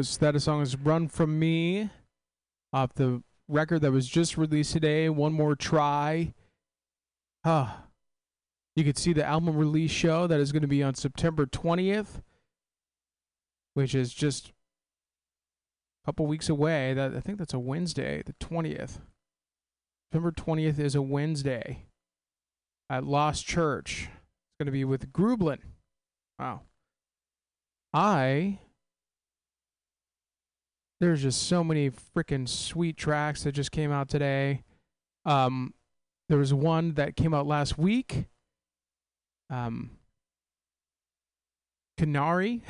That song is Run From Me off the record that was just released today. One More Try. Huh. You could see the album release show that is going to be on September 20th, which is just a couple weeks away. That I think that's a Wednesday, the 20th. September 20th is a Wednesday at Lost Church. It's going to be with Grublin. Wow. I there's just so many freaking sweet tracks that just came out today. Um, there was one that came out last week. Um, Canary.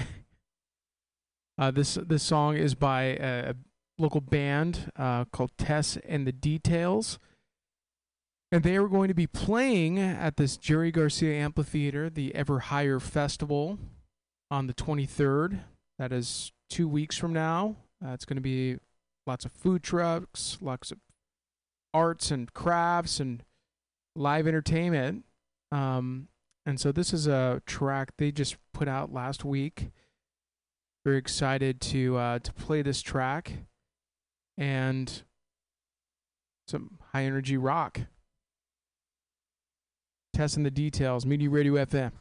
uh, this this song is by a, a local band uh, called Tess and the Details, and they are going to be playing at this Jerry Garcia Amphitheater, the Ever Higher Festival, on the 23rd. That is two weeks from now. Uh, it's going to be lots of food trucks, lots of arts and crafts, and live entertainment. Um, and so this is a track they just put out last week. Very excited to uh, to play this track and some high energy rock. Testing the details. Mutiny Radio FM.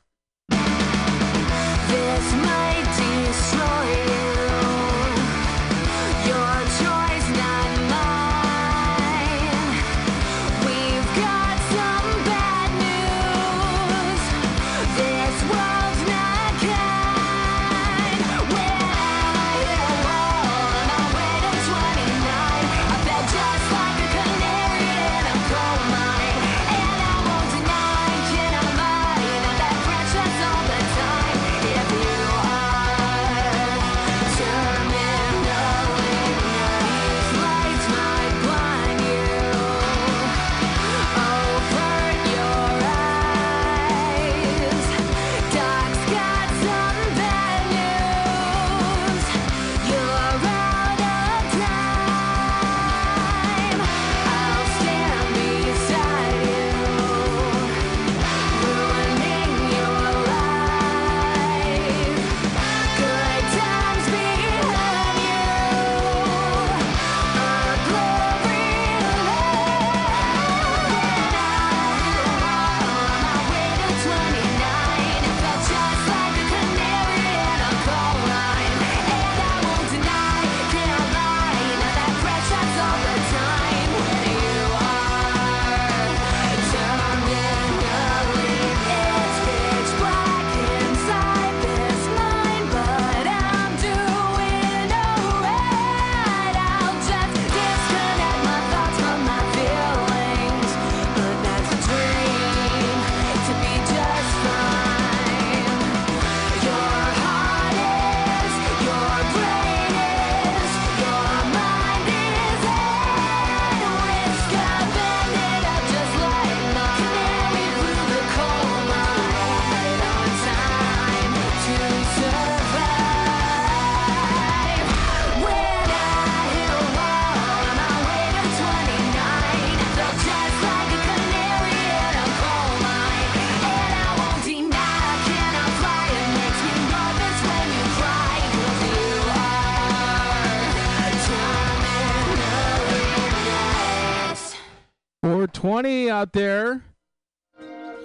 420 out there.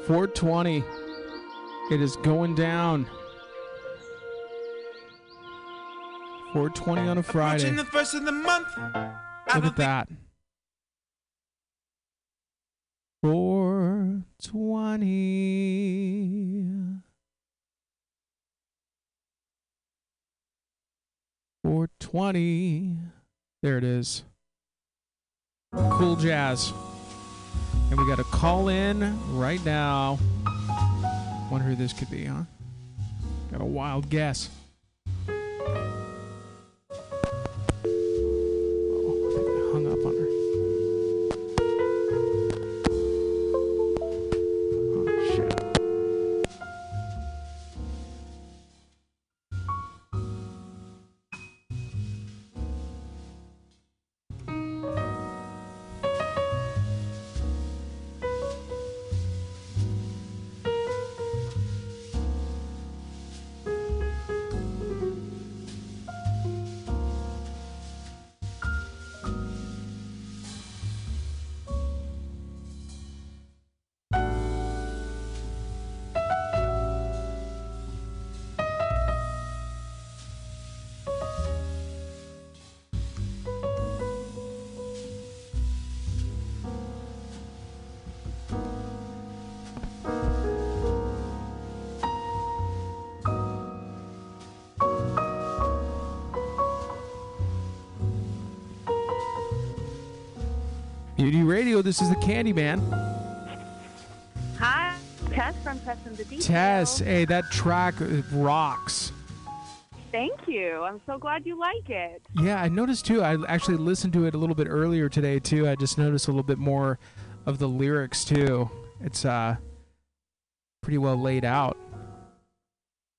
420. It is going down. 420 on a Friday. Approaching the first of the month. Look at that. 420. 420. There it is. Cool jazz. And we got a call in right now. Wonder who this could be, huh? Got a wild guess. Mutiny Radio, this is the Candyman. Hi, Tess from Tess and the Details. Tess, hey, that track rocks. Thank you. I'm so glad you like it. Yeah, I noticed too. I actually listened to it a little bit earlier today too. I just noticed a little bit more of the lyrics too. It's uh pretty well laid out.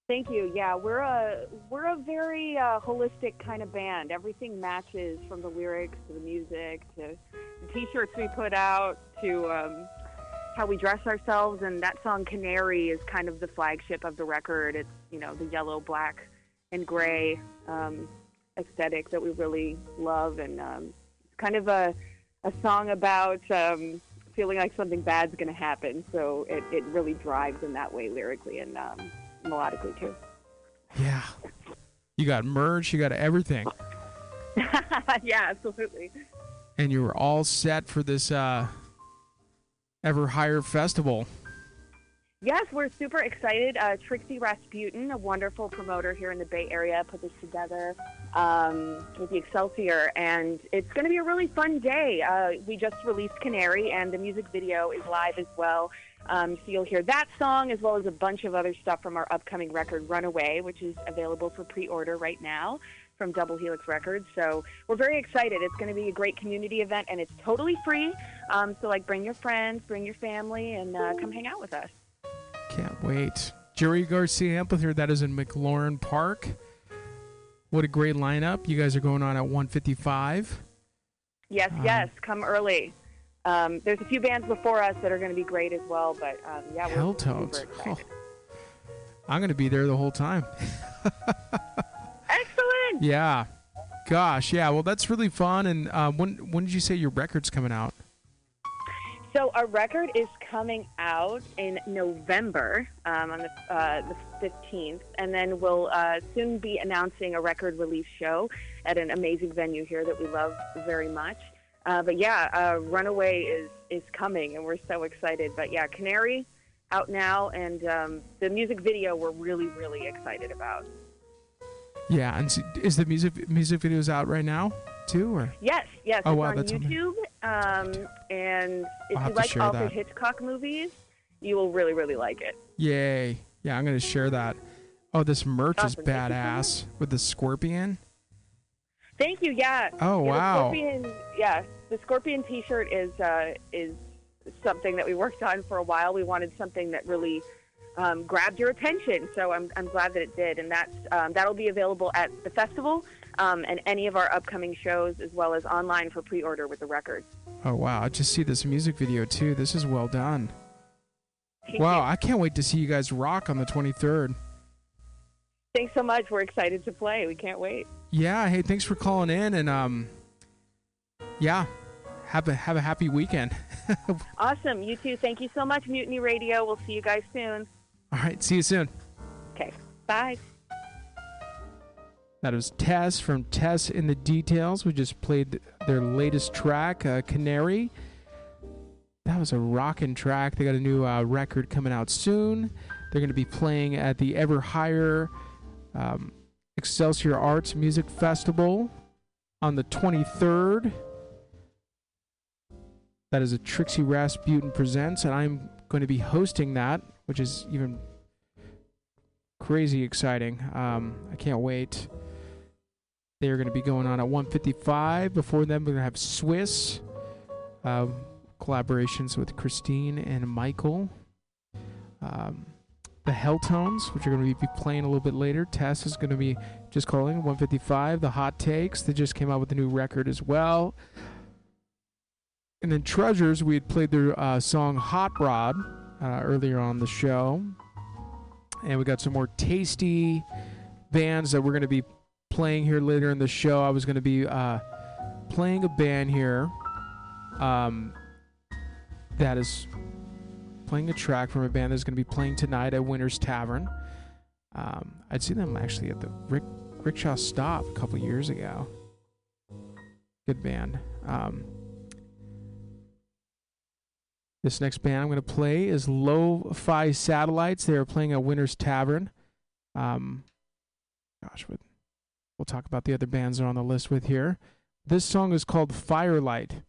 Thank you. Yeah, we're a we're a very uh, holistic kind of band. Everything matches from the lyrics to the music to the T-shirts we put out to um, how we dress ourselves. And that song "Canary" is kind of the flagship of the record. It's you know the yellow, black, and gray um, aesthetic that we really love, and um, it's kind of a a song about um, feeling like something bad's going to happen. So it, it really drives in that way lyrically and um, melodically too. Yeah. You got merch, you got everything. yeah, absolutely. And you were all set for this uh ever higher festival. Yes, we're super excited. Uh, Trixie Rasputin, a wonderful promoter here in the Bay Area, put this together um, with the Excelsior, and it's going to be a really fun day. Uh, we just released Canary, and the music video is live as well. Um, so you'll hear that song as well as a bunch of other stuff from our upcoming record, Runaway, which is available for pre-order right now from Double Helix Records. So we're very excited. It's going to be a great community event, and it's totally free. Um, so like, bring your friends, bring your family, and uh, come hang out with us. Can't wait. Jerry Garcia Amphitheater, that is in McLaren Park. What a great lineup. You guys are going on at 155. Yes, Um, yes, come early. Um, there's a few bands before us that are going to be great as well, but um, yeah, we're Helltones. super Oh, excited. I'm going to be there the whole time. Excellent. Yeah. Gosh, yeah. Well, that's really fun. And uh, when when did you say your record's coming out? So our record is coming out in November um, on the uh, the 15th, and then we'll uh, soon be announcing a record release show at an amazing venue here that we love very much. Uh, but yeah, uh, Runaway is is coming, and we're so excited. But yeah, Canary out now, and um, the music video we're really really excited about. Yeah. And is the music music videos out right now too? Or Yes, yes, Oh, it's wow, on that's. YouTube. Um, and if I'll you like Alfred that. Hitchcock movies, you will really really like it. yay! Yeah, I'm going to share that. Oh, this merch is Awesome. So badass with the scorpion. Thank you. Yeah. Oh, Yeah, the. Scorpion, yeah, the Scorpion T-shirt is uh, is something that we worked on for a while. We wanted something that really um, grabbed your attention, so I'm, I'm glad that it did. And that's um, that'll be available at the festival um, and any of our upcoming shows, as well as online for pre-order with the record. Oh wow! I just see this music video too. This is well done. Thank wow! you. I can't wait to see you guys rock on the 23rd. Thanks so much. We're excited to play. We can't wait. Yeah. Hey, thanks for calling in and um, yeah, have a have a happy weekend. Awesome. You too. Thank you so much, Mutiny Radio. We'll see you guys soon. All right. See you soon. Okay. Bye. That was Tess from Tess and the Details. We just played their latest track, uh, Canary. That was a rocking track. They got a new uh, record coming out soon. They're going to be playing at the Ever Higher um, Excelsior Arts Music Festival on the 23rd. That is a Trixie Rasputin Presents, and I'm going to be hosting that, which is even crazy exciting. Um, I can't wait. They are going to be going on at 155. Before them, we're going to have Swiss um, collaborations with Christine and Michael. Um, the Helltones, which are going to be playing a little bit later. Tess is going to be just calling 155. The Hot Takes, they just came out with a new record as well. And then Treasures, we had played their uh, song Hot Rod uh, earlier on the show. And we got some more tasty bands that we're going to be playing here later in the show. I was going to be uh, playing a band here um, that is playing a track from a band that's going to be playing tonight at Winter's Tavern. Um, I'd seen them actually at the Rick, Rickshaw Stop a couple years ago. Good band. Um, this next band I'm going to play is Lo-Fi Satellites. They are playing at Winter's Tavern. Um, gosh, we'll, we'll talk about the other bands that are on the list with here. This song is called Firelight.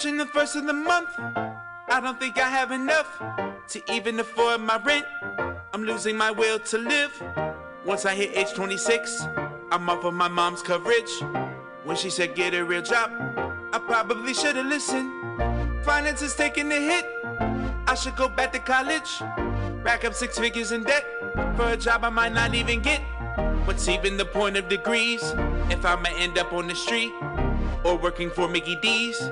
Approaching the first of the month, I don't think I have enough to even afford my rent. I'm losing my will to live. Once I hit age 26, I'm off of my mom's coverage. When she said get a real job, I probably should have listened. Finance is taking a hit. I should go back to college. Rack up six figures in debt for a job I might not even get. What's even the point of degrees if I'ma end up on the street or working for Mickey D's?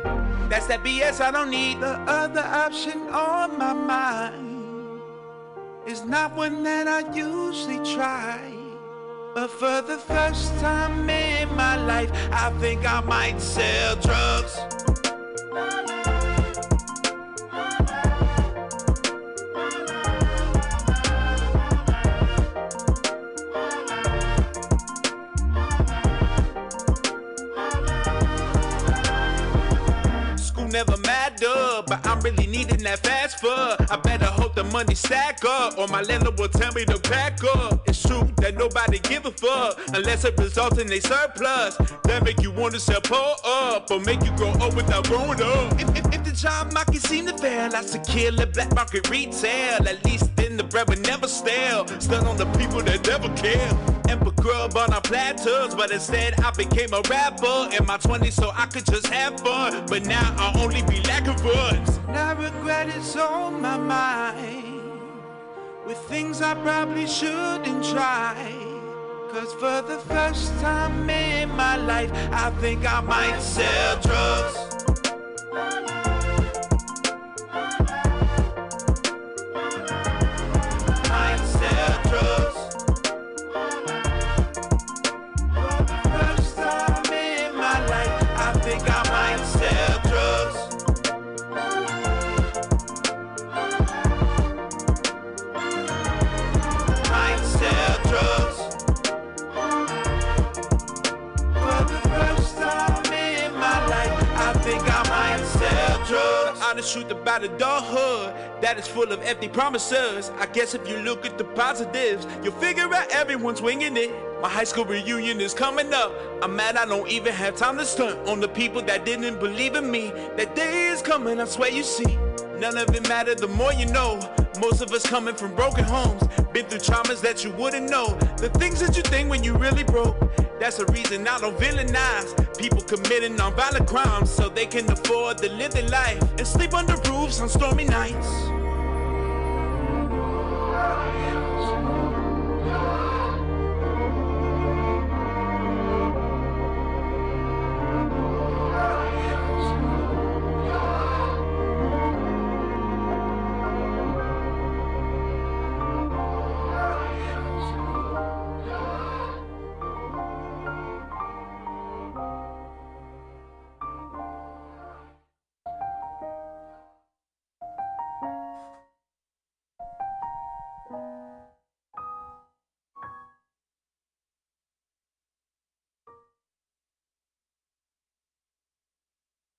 That's that BS I don't need. The other option on my mind is not one that I usually try. But for the first time in my life, I think I might sell drugs. Needing that fast food. I better hope the money stack up, or my landlord will tell me to pack up. It's true that nobody give a fuck unless it results in a surplus. That make you want to sell pull up, or make you grow up without growing up. If, if, if the job market seem to fail, I secure the black market retail. At least then the bread would never stale. Stun on the people that never care. And grub on our platters, but instead I became a rapper in my 20s so I could just have fun. But now I'll only be lacking funds. Now regret is on my mind with things I probably shouldn't try. Cause for the first time in my life, I think I might sell drugs. About adulthood that is full of empty promises. I guess if you look at the positives, you'll figure out everyone's winging it. My high school reunion is coming up. I'm mad I don't even have time to stunt on the people that didn't believe in me. That day is coming, I swear you see. None of it matter the more you know. Most of us coming from broken homes, been through traumas that you wouldn't know. The things that you think when you really broke. That's the reason I don't villainize people committing nonviolent crimes so they can afford to live their life and sleep under roofs on stormy nights.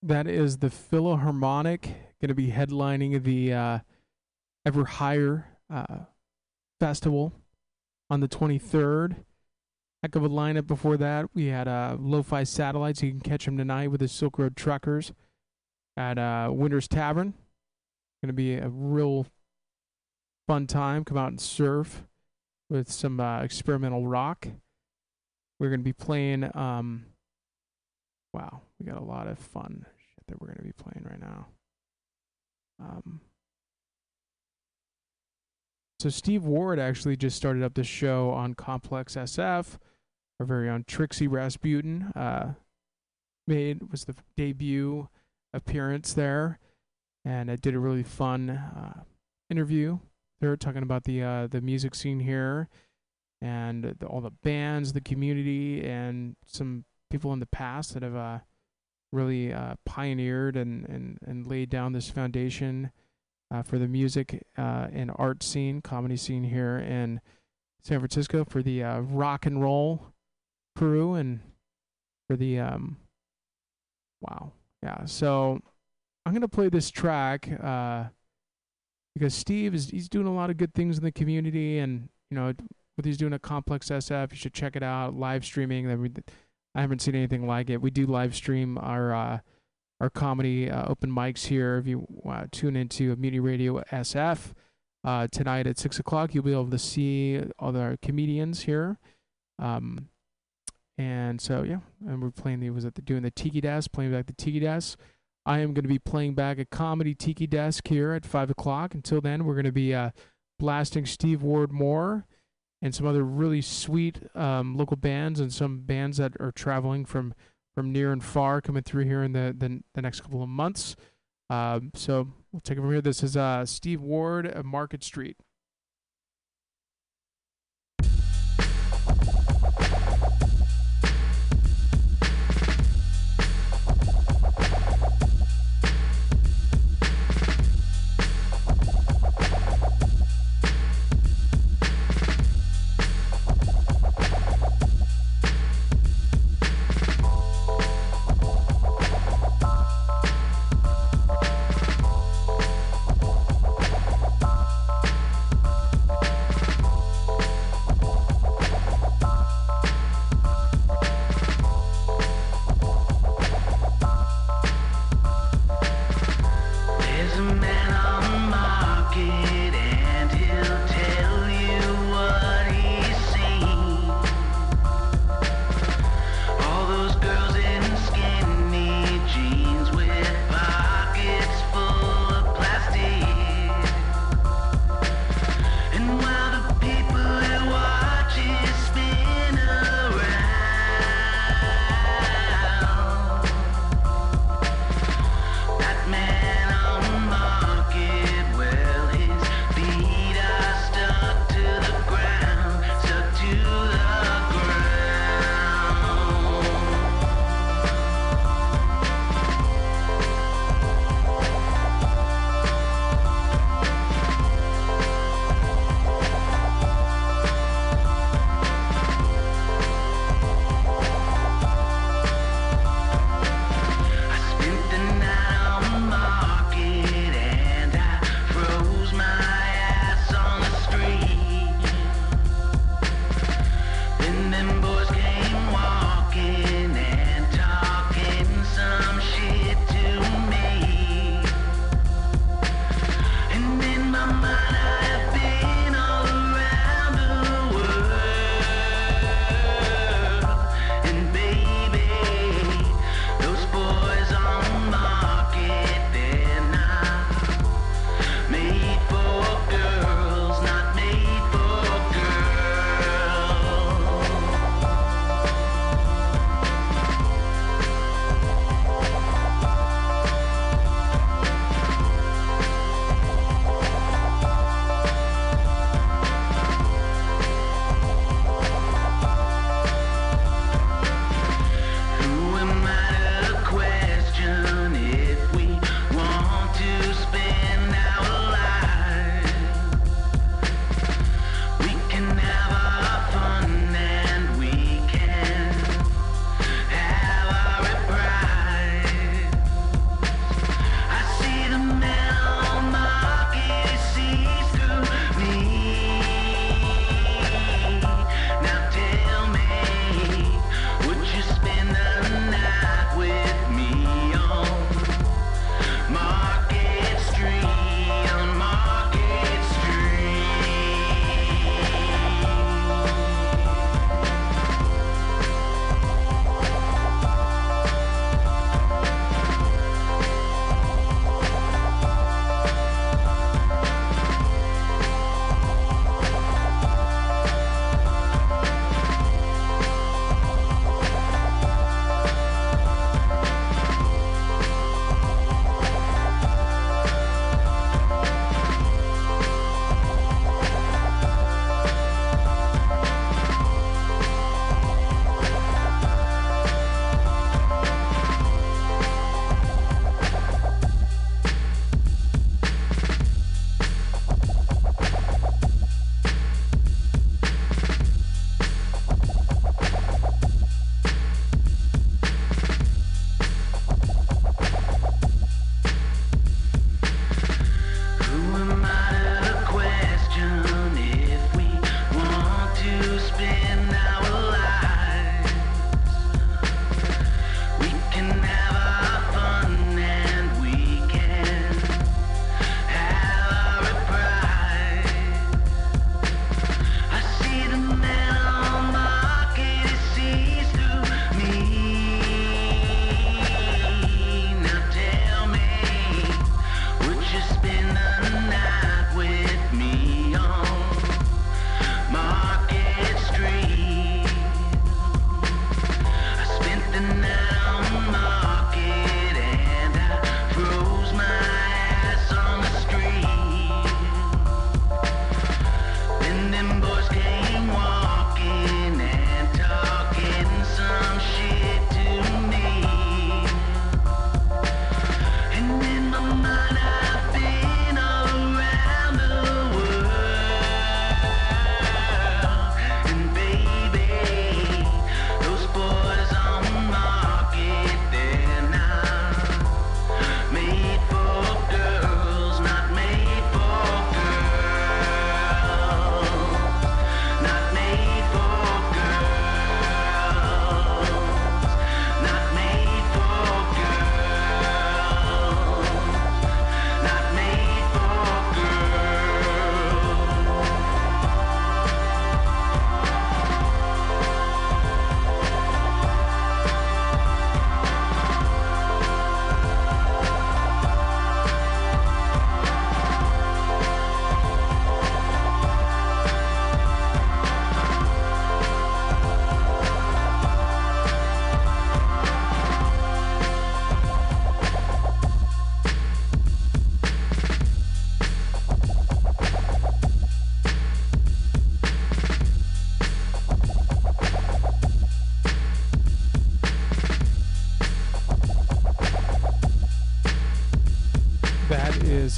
That is the Philharmonic going to be headlining the uh, Ever Higher uh, Festival on the 23rd. Heck of a lineup before that. We had uh, Lo-Fi Satellites. You can catch them tonight with the Silk Road Truckers at uh, Winter's Tavern. Going to be a real fun time. Come out and surf with some uh, experimental rock. We're going to be playing. Um, wow, we got a lot of fun that we're going to be playing right now. Um, so Steve Ward actually just started up the show on Complex SF. Our very own Trixie Rasputin uh, made was the debut appearance there, and I did a really fun uh, interview. They're talking about the uh, the music scene here, and the, all the bands, the community, and some people in the past that have uh, really uh, pioneered and, and, and laid down this foundation uh, for the music uh, and art scene, comedy scene here in San Francisco for the uh, rock and roll crew and for the um, wow, yeah. So I'm gonna play this track uh, because Steve is he's doing a lot of good things in the community, and you know what he's doing at Complex SF. You should check it out. Live streaming. Mean, I haven't seen anything like it. We do live stream our uh, our comedy uh, open mics here. If you uh, tune into Mutiny Radio SF uh, tonight at six o'clock, you'll be able to see all the comedians here. Um, and so yeah, and we're playing the was it the, doing the Tiki Desk, playing back the Tiki Desk. I am going to be playing back a comedy Tiki Desk here at five o'clock. Until then, we're going to be uh, blasting Steve Ward Moore and some other really sweet um, local bands and some bands that are traveling from from near and far coming through here in the the, the next couple of months. Um, so we'll take it from here. This is uh, Steve Ward of Market Street.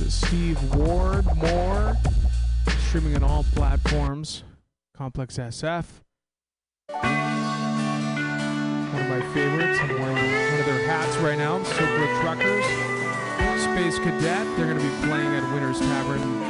Steve Ward Moore, streaming on all platforms. Complex SF. One of my favorites. I'm wearing one of their hats right now. Silkwood Truckers. Space Cadet. They're going to be playing at Winter's Tavern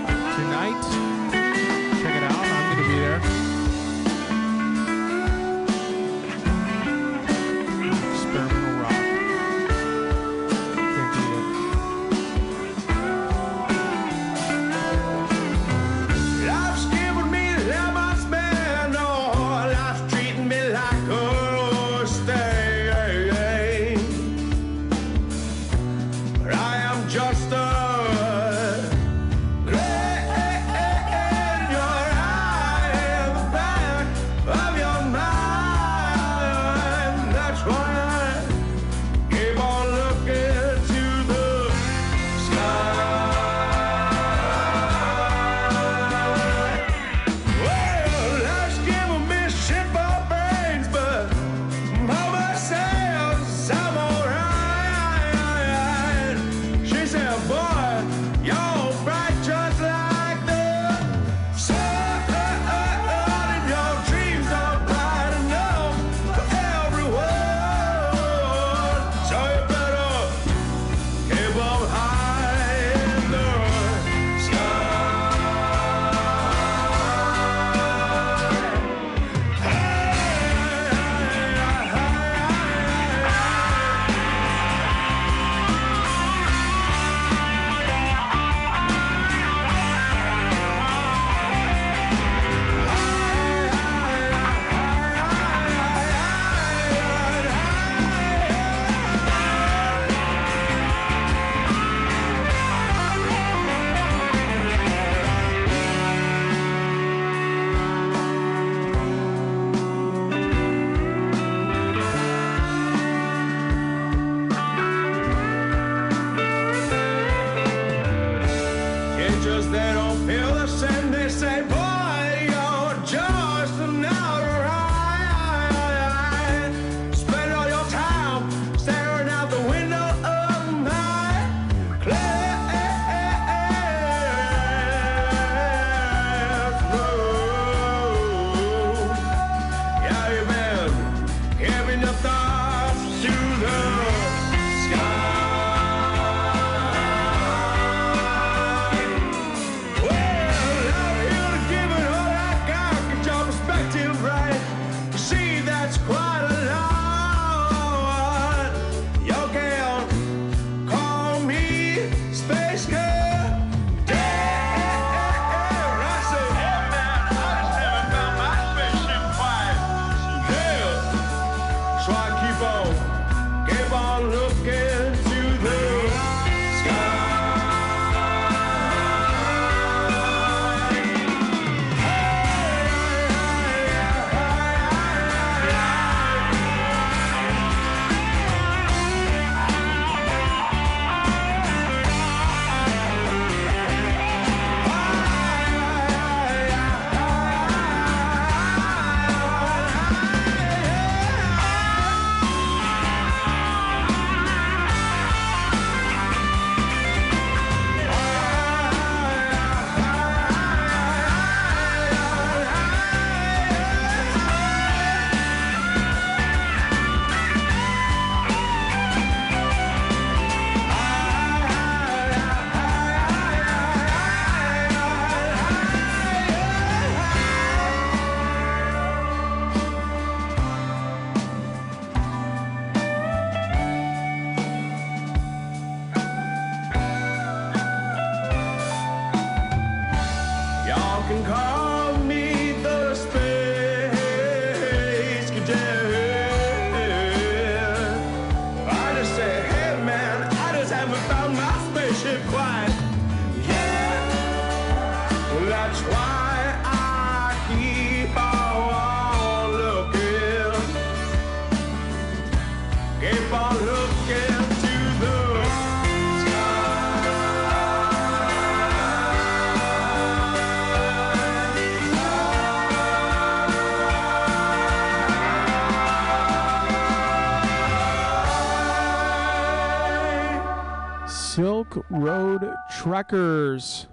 Road Truckers.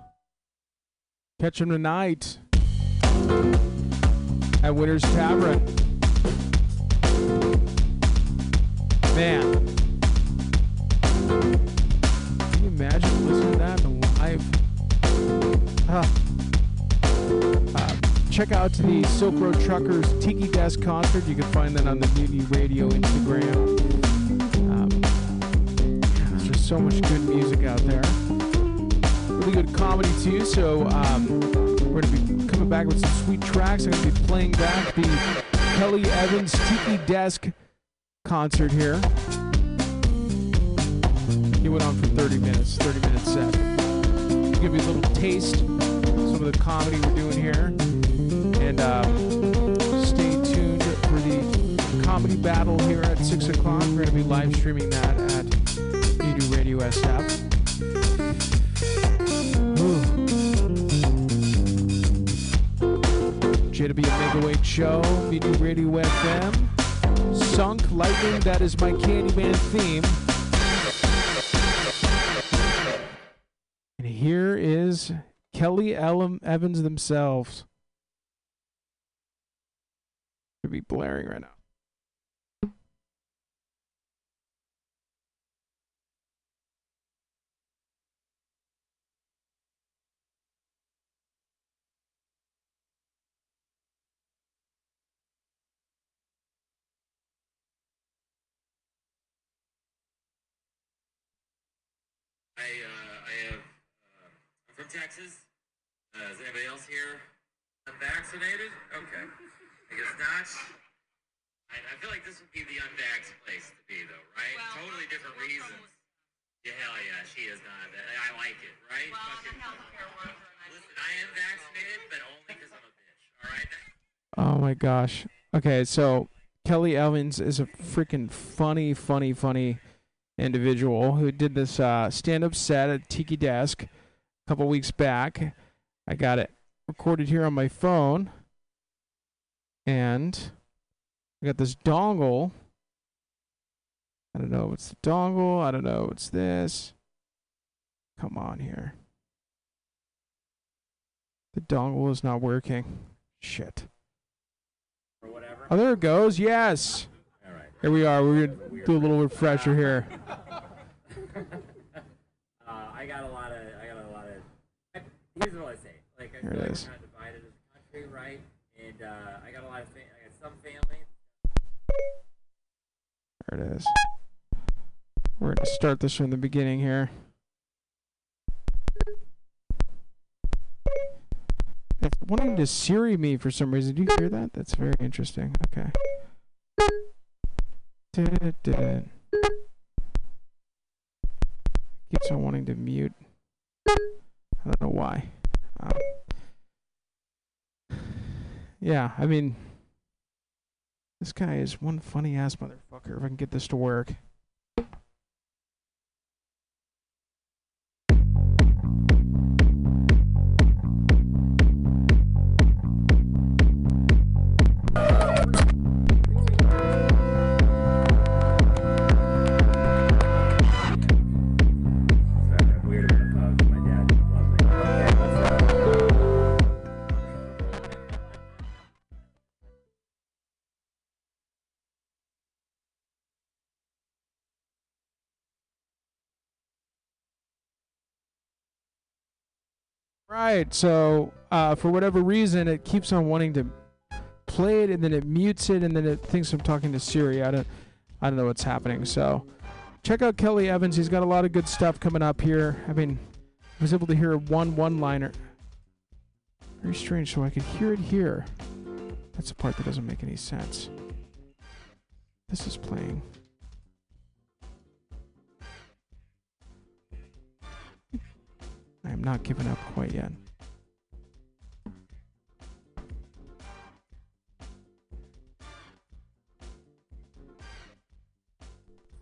Catch them tonight at Winter's Tavern. Man. Can you imagine listening to that live? Uh, check out the Silk Road Truckers Tiki Desk concert. You can find that on the Mutiny Radio Instagram. So much good music out there. Really good comedy too. So um, we're gonna be coming back with some sweet tracks. I'm gonna be playing back the Kelly Evans Tiki Desk concert here. He went on for 30 minutes, 30 minutes set. Give you a little taste of some of the comedy we're doing here. And um, stay tuned for the comedy battle here at 6 o'clock. We're going to be live streaming that Edu Radio SF. JW Weight Show, Edu Radio FM. Sunk Lightning, that is my Candyman theme. And here is Kelly Ellen Evans themselves. Should be blaring right now. Texas. Uh, is anybody else here unvaccinated? Okay, I guess not. I, I feel like this would be the unvaxxed place to be, though, right? totally different reasons. Yeah, hell yeah, she is not. I, I like it, right? Fucking- Listen, I am vaccinated, but only because I'm a bitch. All right. Oh my gosh. Okay, so Kelly Evans is a freaking funny, funny, funny individual who did this uh, stand-up set at Tiki Desk a couple weeks back. I got it recorded here on my phone, and I got this dongle. I don't know it's the dongle. I don't know it's this. Come on here. The dongle is not working. Shit. Or whatever. Oh, there it goes. Yes. Here we are. We're gonna do a little refresher here. Uh, I got a lot of, I got a lot of. I, here's what I say. Like I Here feel it like is. we're kind of divided as a country, right? And uh, I got a lot of, fa- I got some family. There it is. We're gonna start this from the beginning here. It's wanting to Siri me for some reason. Do you hear that? That's very interesting. Okay. Dun-dun-dun. Keeps on wanting to mute. I don't know why. Um, yeah, I mean, this guy is one funny ass motherfucker. If I can get this to work. Right. So, uh, for whatever reason, it keeps on wanting to play it, and then it mutes it, and then it thinks I'm talking to Siri. I don't, I don't know what's happening. So, check out Kelly Evans. He's got a lot of good stuff coming up here. I mean, I was able to hear one one-liner. Very strange. So I could hear it here. That's the part that doesn't make any sense. This is playing. I am not giving up quite yet.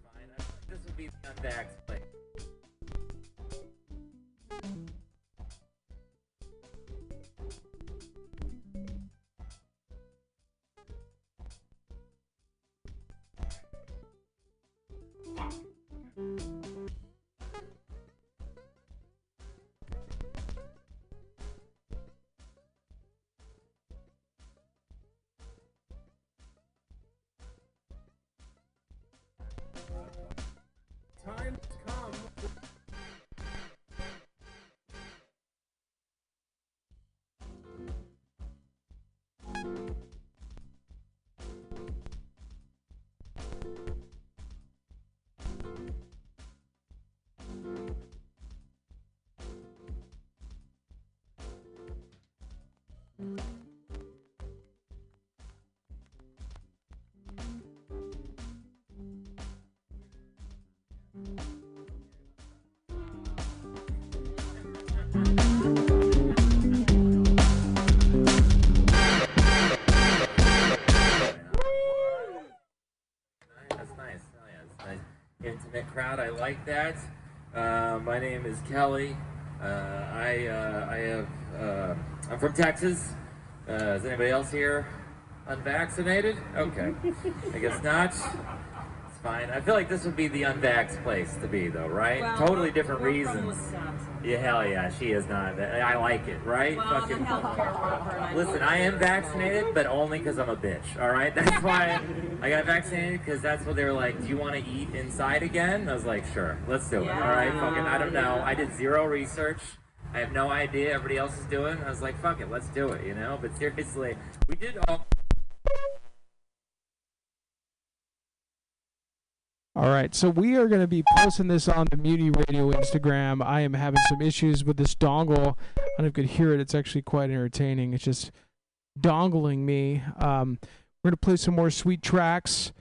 fine. This would be Thank mm -hmm. you. Like that. Uh, my name is Kelly. Uh, I uh, I have uh, I'm from Texas. Uh, is anybody else here unvaccinated? Okay, I guess not. It's fine. I feel like this would be the unvaxxed place to be, though, right? Well, totally different reasons. Yeah, hell yeah, she is not. I like it, right? Well, Fucking- the healthcare worker, and I Listen, I am vaccinated, but only because I'm a bitch. All right, that's why I got vaccinated because that's what they were like. Do you want to eat inside again? I was like, sure, let's do it. All right, Yeah. fucking. I don't know. I did zero research. I have no idea. Everybody else is doing. I was like, fuck it, let's do it. You know. But seriously, we did all. All right, so we are going to be posting this on the Mutiny Radio Instagram. I am having some issues with this dongle. I don't know if you could hear it. It's actually quite entertaining. It's just dongling me. Um, we're going to play some more sweet tracks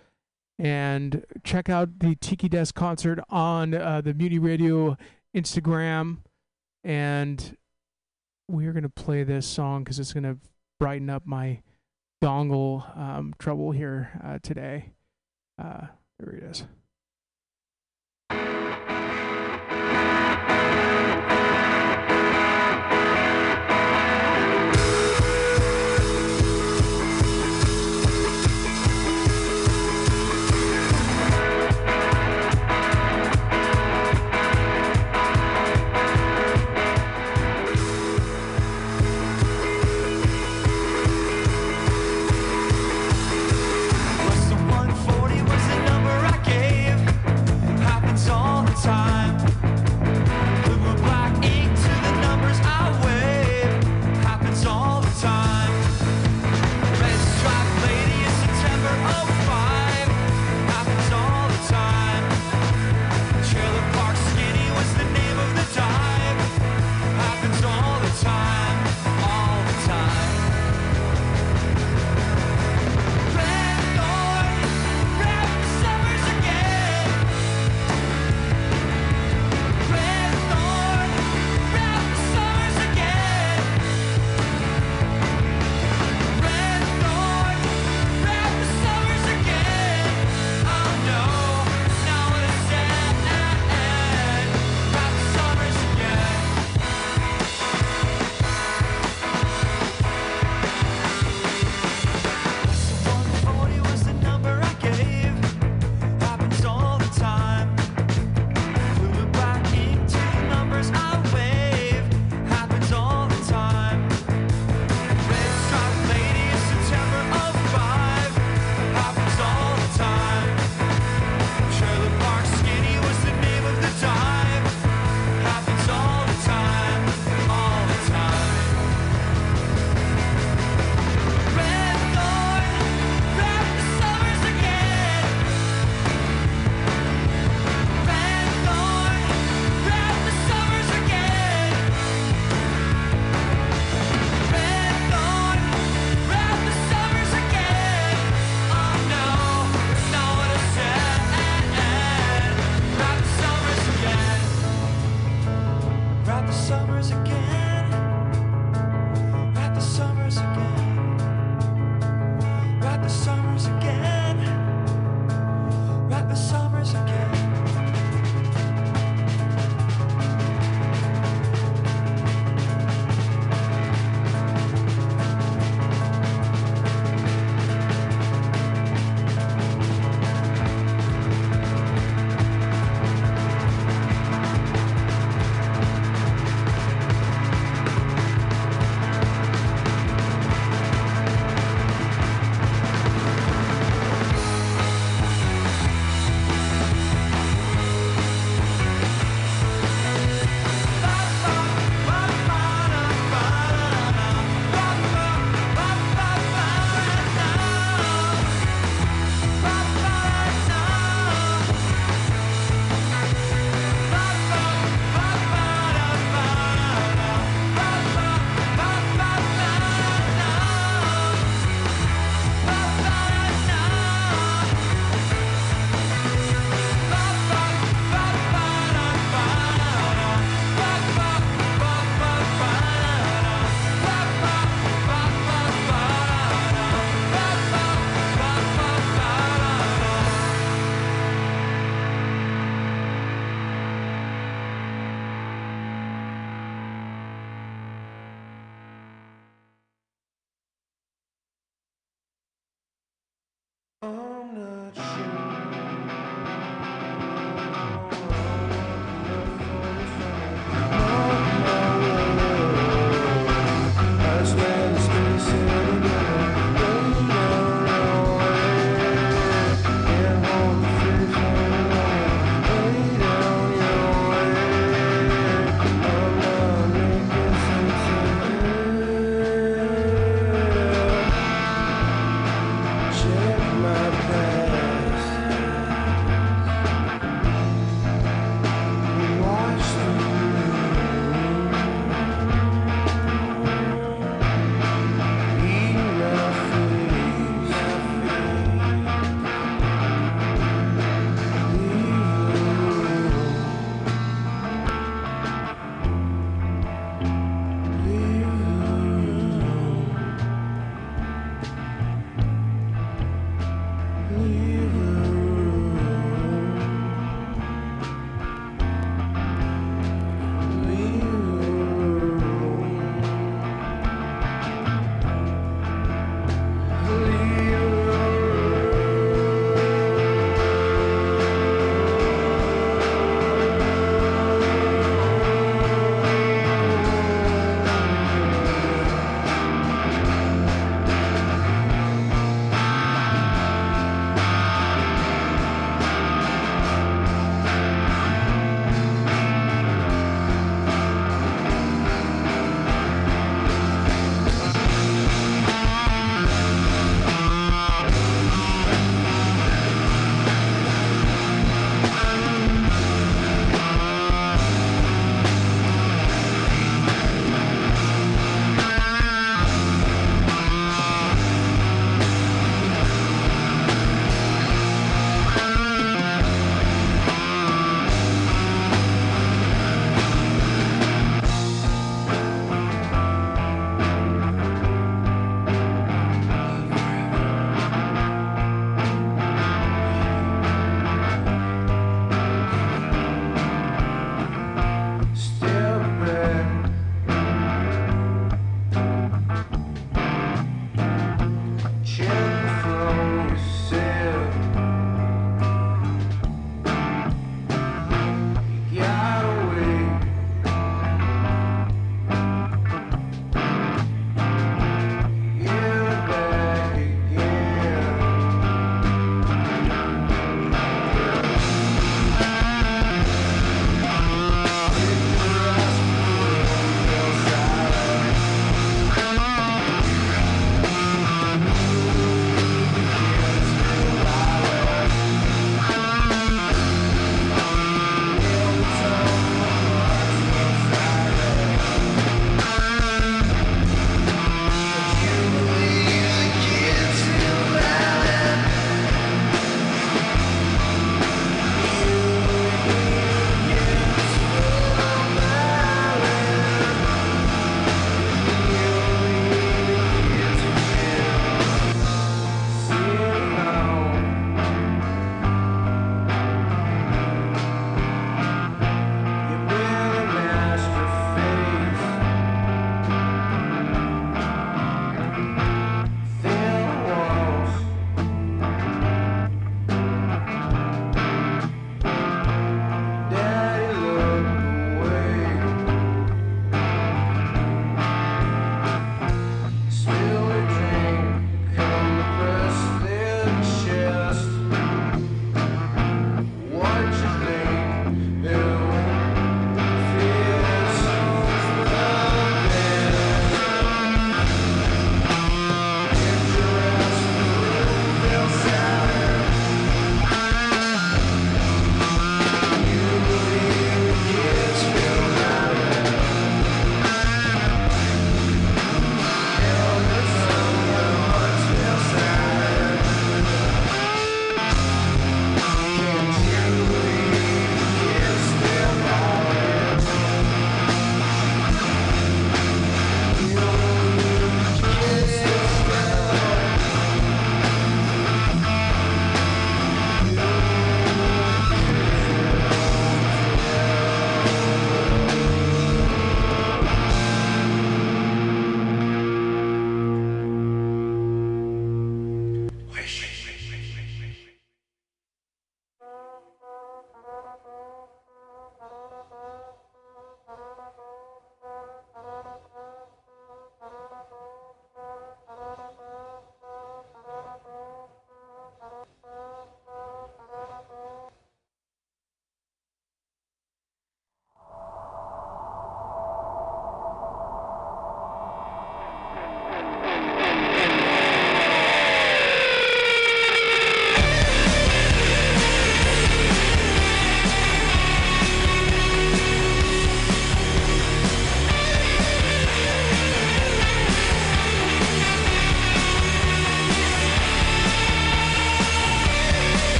and check out the Tiki Desk concert on uh, the Mutiny Radio Instagram. And we are going to play this song because it's going to brighten up my dongle um, trouble here uh, today. Uh, there it is.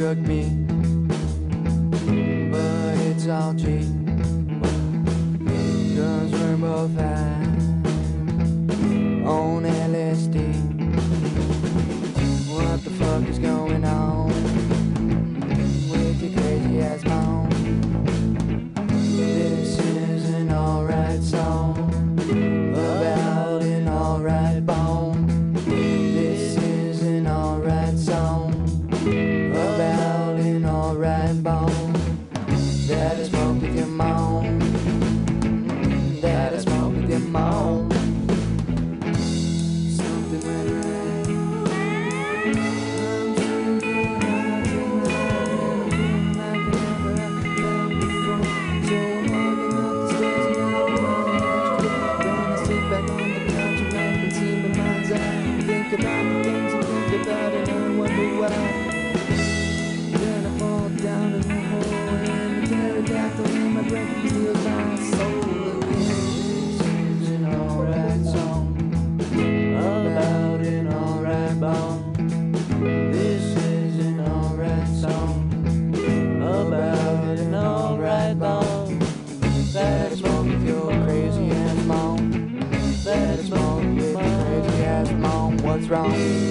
Drugged me, but it's all wrong.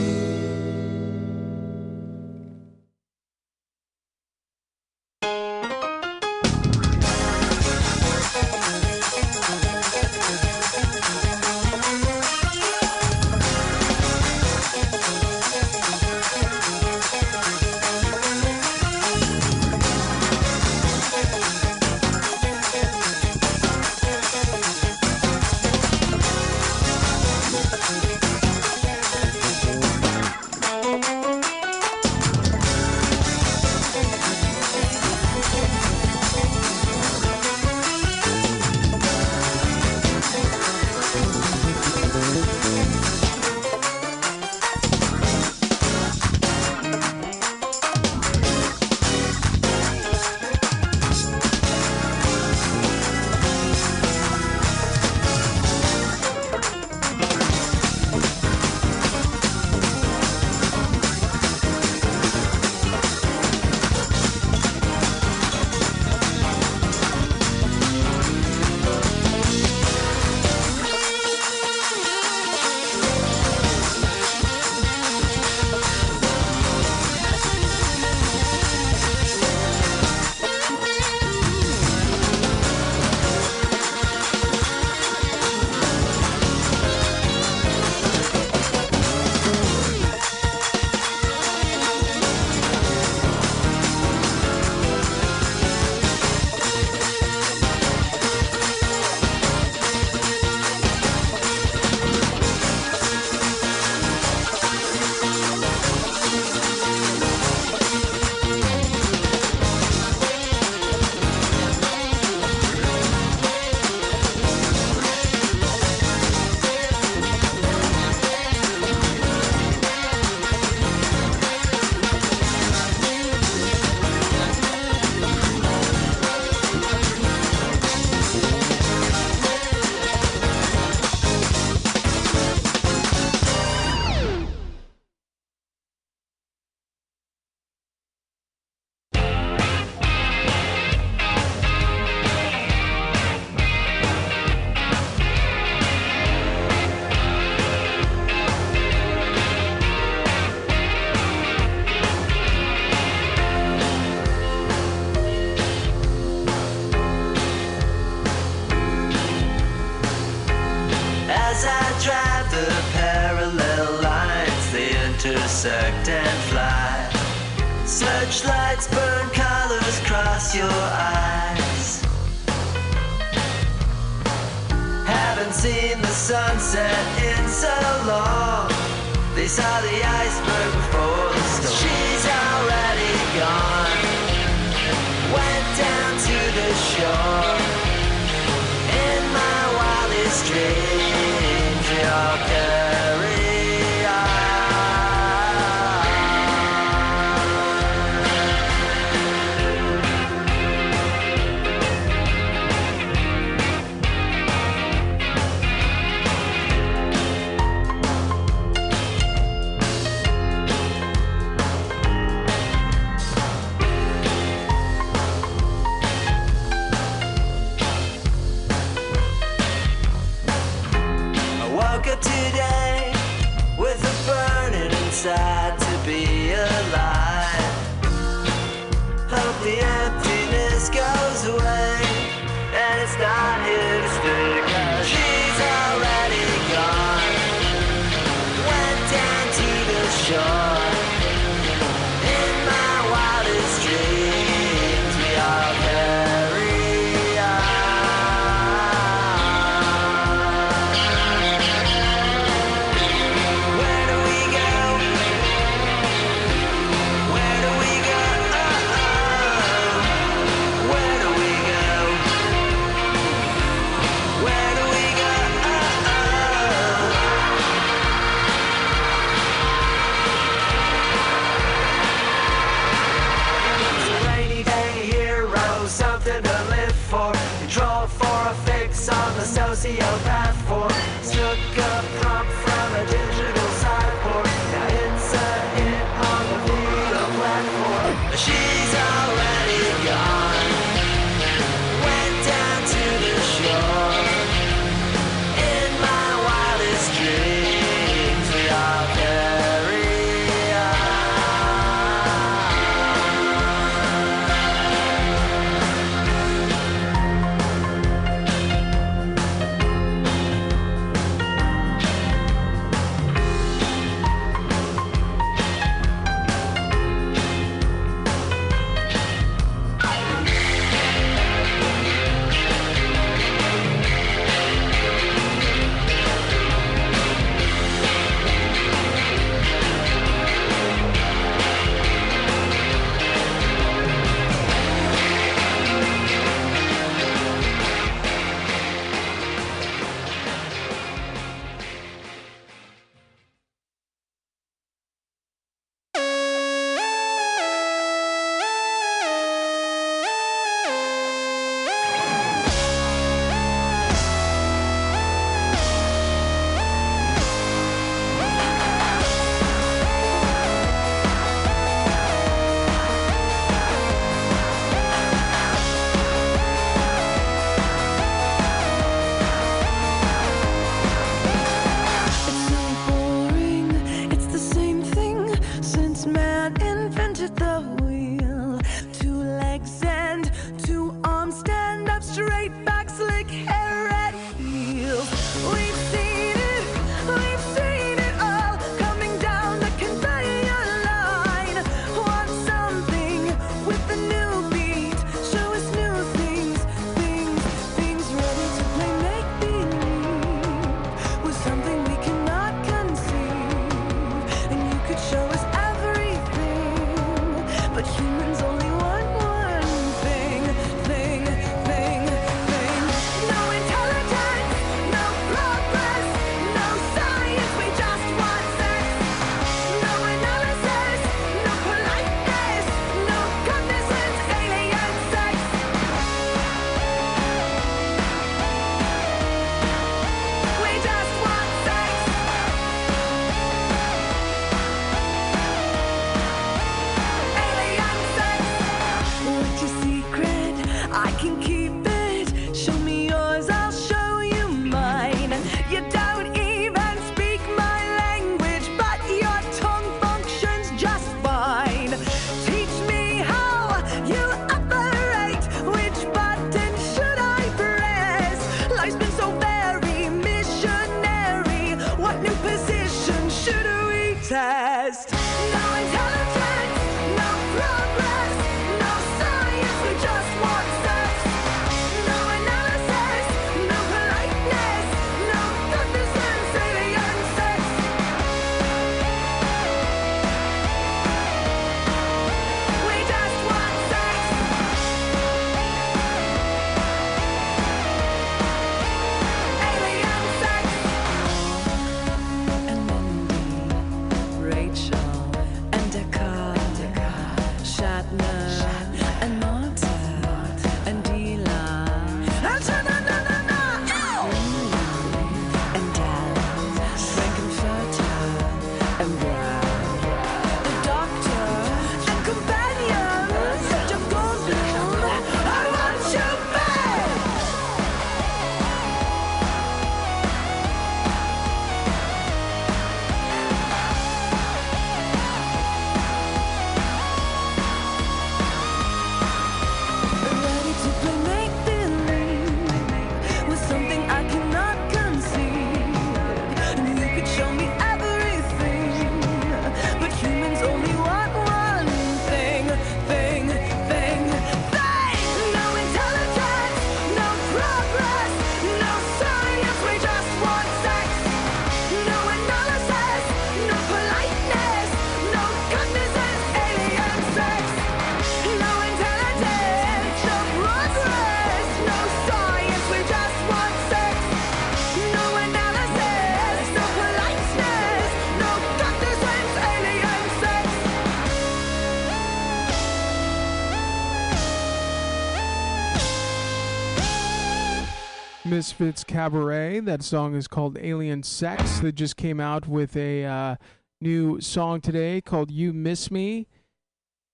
Misfits Cabaret. That song is called Alien Sex. They just came out with a uh, new song today called You Miss Me.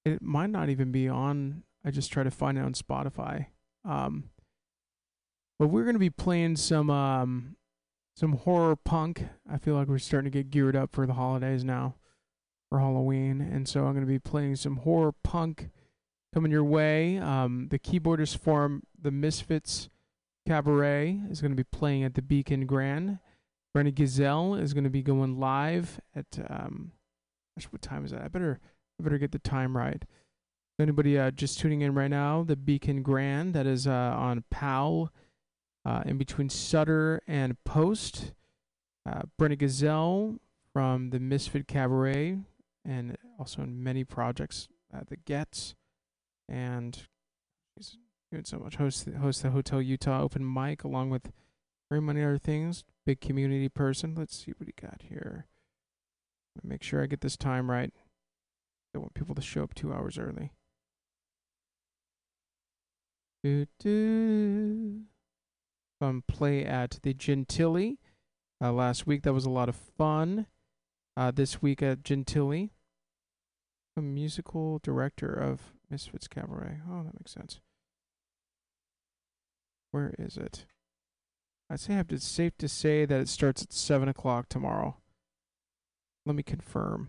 It might not even be on. I just try to find it on Spotify. Um, but we're gonna be playing some um, some horror punk. I feel like we're starting to get geared up for the holidays now, for Halloween, and so I'm gonna be playing some horror punk coming your way. Um, the keyboardist form the Misfits Cabaret is going to be playing at the Beacon Grand. Brenny Gazelle is going to be going live at um, gosh, what time is that? I better I better get the time right. Anybody uh, just tuning in right now? The Beacon Grand that is uh, on Powell, uh, in between Sutter and Post. Uh, Brenny Gazelle from the Misfit Cabaret, and also in many projects at the Gets, and doing so much. Host host the Hotel Utah open mic along with very many other things. Big community person. Let's see what he got here. Make sure I get this time right. I want people to show up two hours early. Do do. Play at the Gentilly. Uh, last week that was a lot of fun. Uh, this week at Gentilly. A musical director of Misfits Cabaret. Oh, that makes sense. Where is it? I'd say I have to, it's safe to say that it starts at seven o'clock tomorrow. Let me confirm.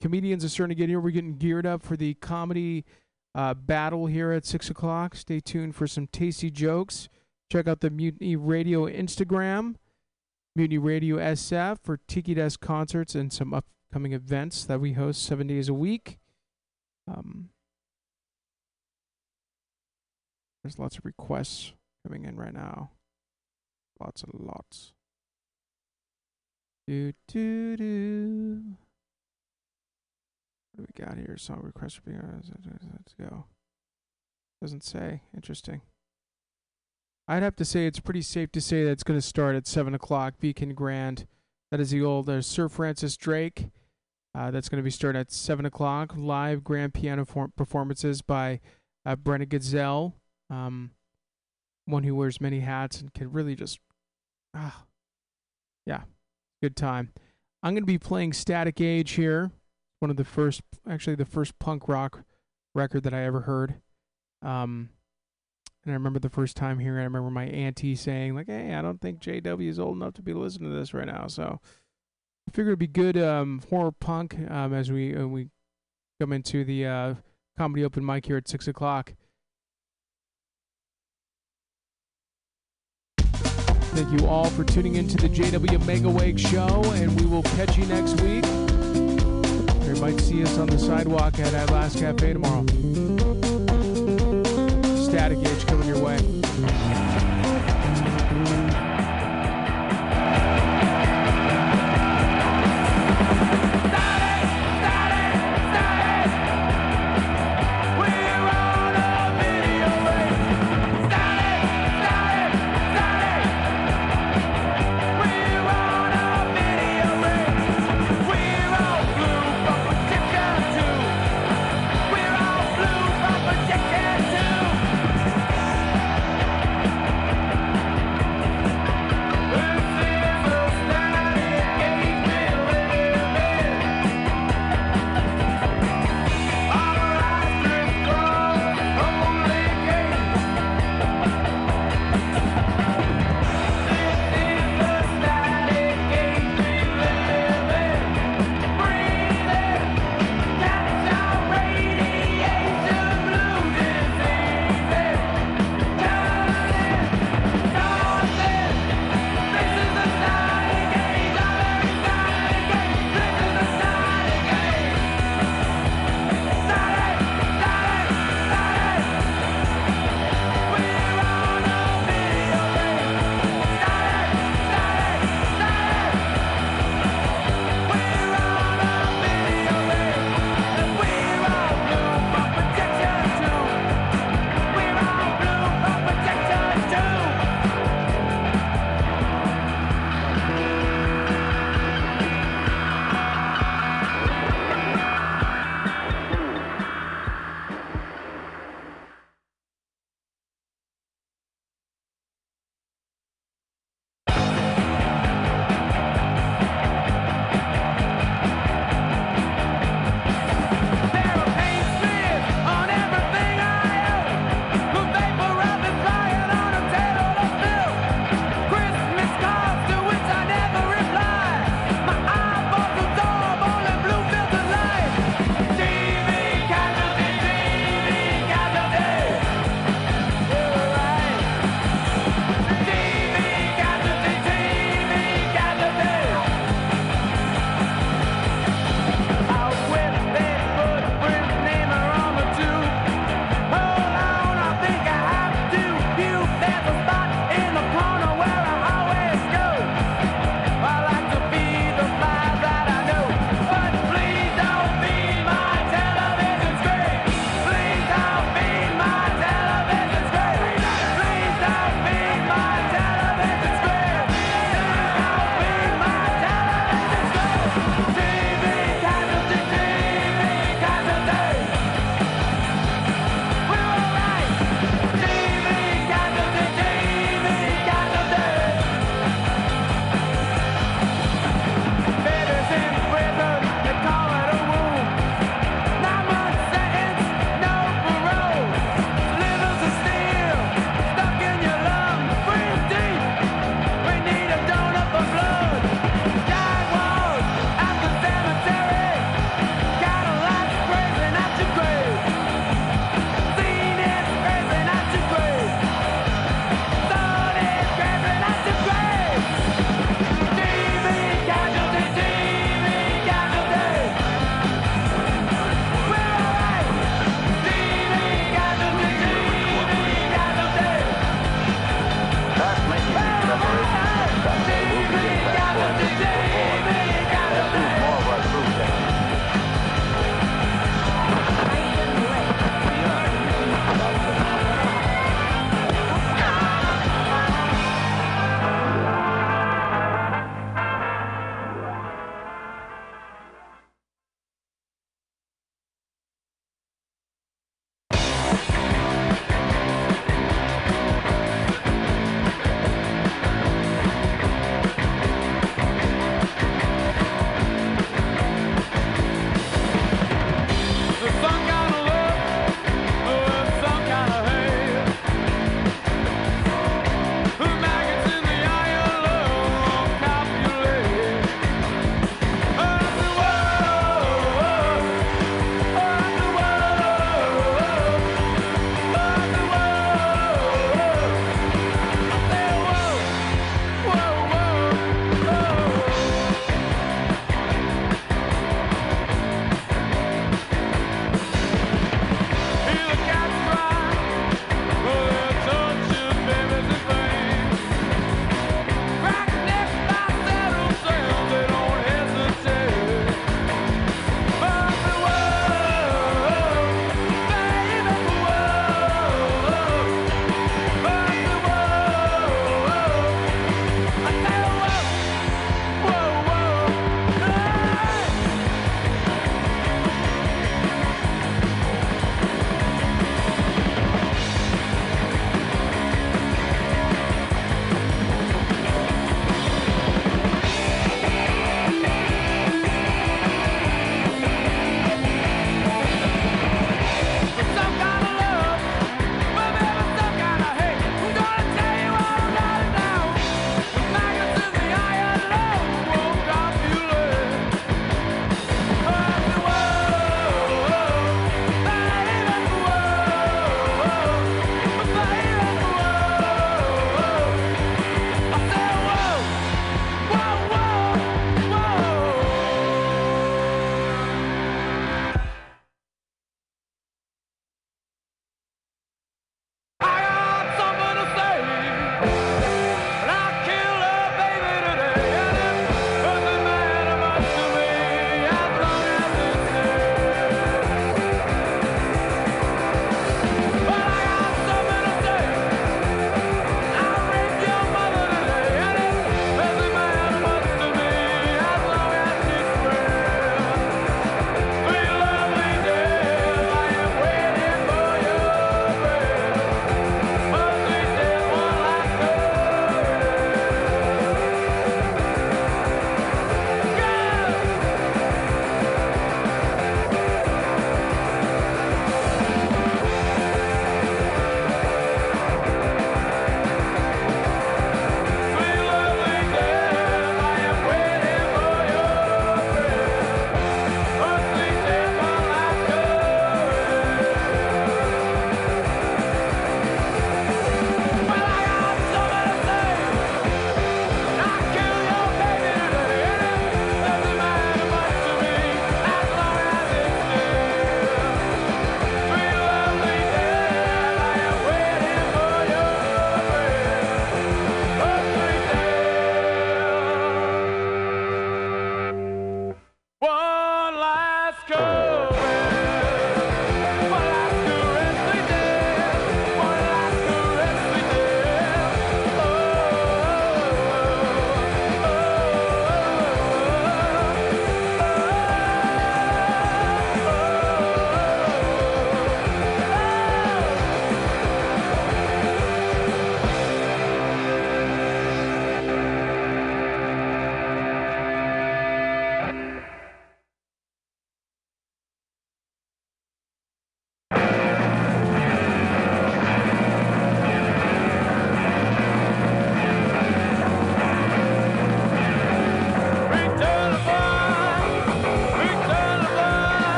Comedians are starting to get here. We're getting geared up for the comedy uh, battle here at six o'clock. Stay tuned for some tasty jokes. Check out the Mutiny Radio Instagram, Mutiny Radio SF for Tiki Desk concerts and some upcoming events that we host seven days a week. Um, there's lots of requests coming in right now. Lots and lots. Do do do. What do we got here? Song request being Let's go. Doesn't say. Interesting. I'd have to say it's pretty safe to say that it's going to start at seven o'clock. Beacon Grand. That is the old uh, Sir Francis Drake. Uh, that's going to be starting at seven o'clock. Live grand piano form- performances by uh, Brenna Gazelle, um, one who wears many hats and can really just, ah, yeah, good time. I'm going to be playing Static Age here. One of the first, actually, the first punk rock record that I ever heard. Um, and I remember the first time it, I remember my auntie saying, like, hey, I don't think JW is old enough to be listening to this right now. So I figured it'd be good um, horror punk um, as we uh, we come into the uh, comedy open mic here at 6 o'clock. Thank you all for tuning into the JW Mega Wake Show, and we will catch you next week. Or you might see us on the sidewalk at, at Last Cafe tomorrow. Static Age coming your way.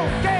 go, game!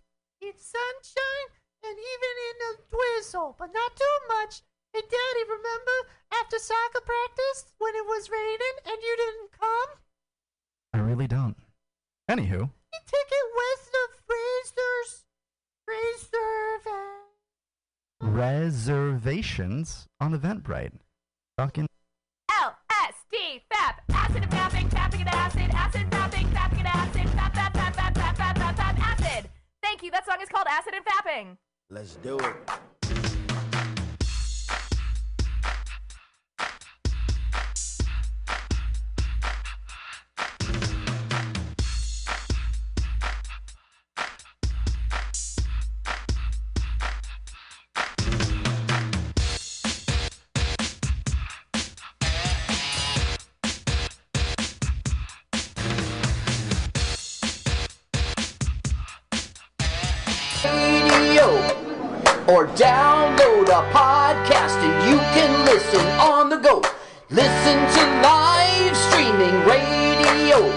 It's sunshine and even in a drizzle, but not too much. Hey, Daddy, remember after soccer practice when it was raining and you didn't come? I really don't. Anywho, You it with the freezers. Reserve. reservations on Eventbrite. Fucking LSD, FAP, acid and fapping, fapping and acid, acid, fapping, fapping and acid, fap, fap, fap, fap, fap, fap, fap, fap, acid. Thank you. That song is called Acid and Fapping. Let's do it. Download a podcast and you can listen on the go. Listen to live streaming radio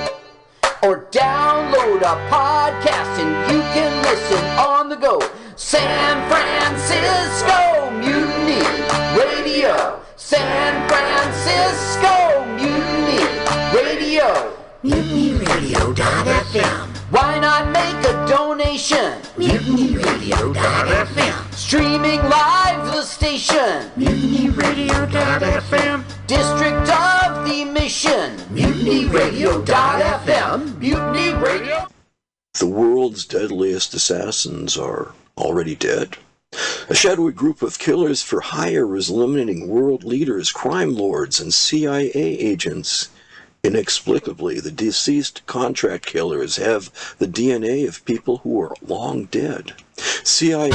or download a podcast and you can listen on the go. San Francisco Mutiny Radio. San Francisco Mutiny Radio. MutinyRadio.fm. Why not make a donation? MutinyRadio.fm. Streaming live the station. MutinyRadio.fm. District of the Mission. MutinyRadio.fm. Mutiny Radio. The world's deadliest assassins are already dead. A shadowy group of killers for hire is eliminating world leaders, crime lords, and CIA agents. Inexplicably, the deceased contract killers have the DNA of people who are long dead. CIA.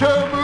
You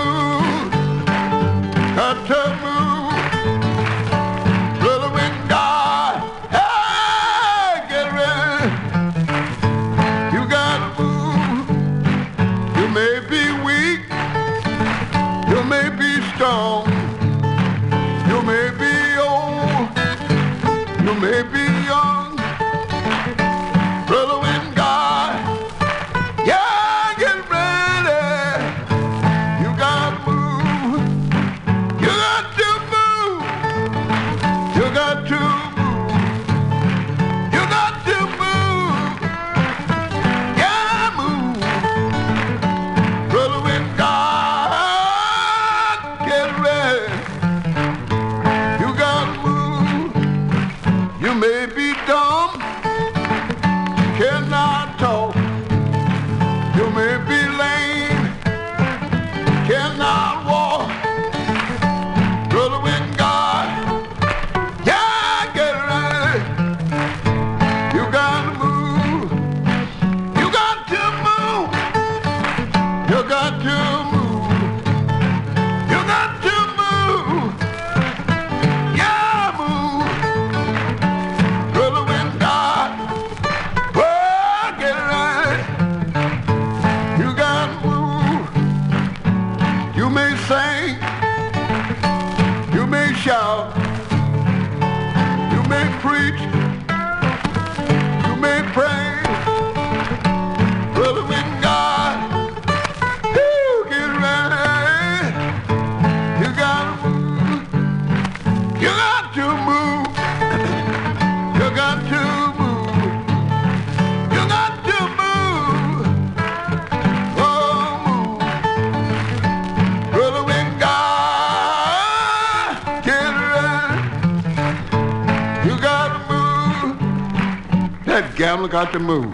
got to move.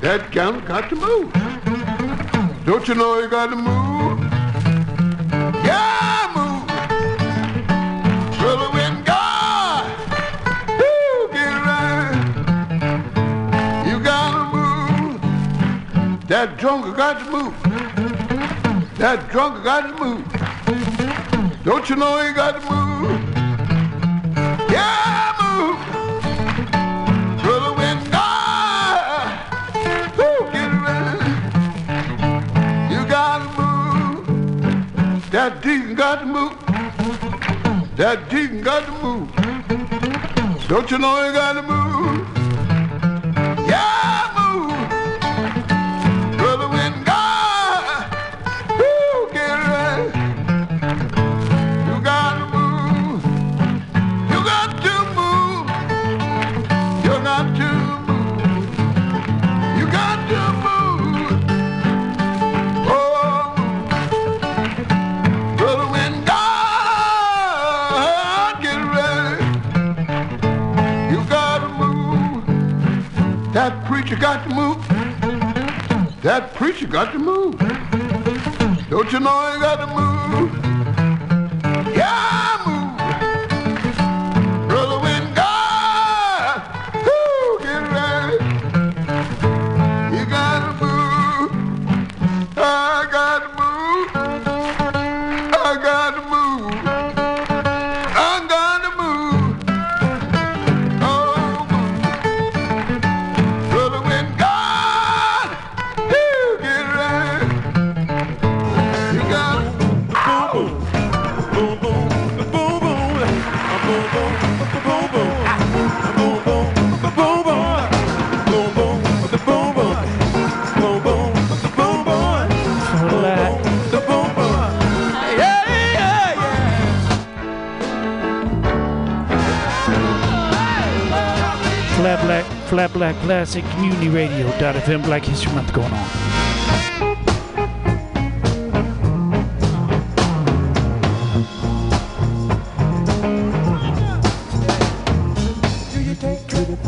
That gambler got to move. Don't you know you got to move? Yeah, move. Brother, when God, woo, get right, you gotta move. That drunker got to move. That drunker got to move. Don't you know you got to move? That deacon got to move. Don't you know you got to move? That preacher got to move. Don't you know he got to move? Yeah, Classic Community Radio.fm Black History Month going on.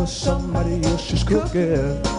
somebody else's cooking.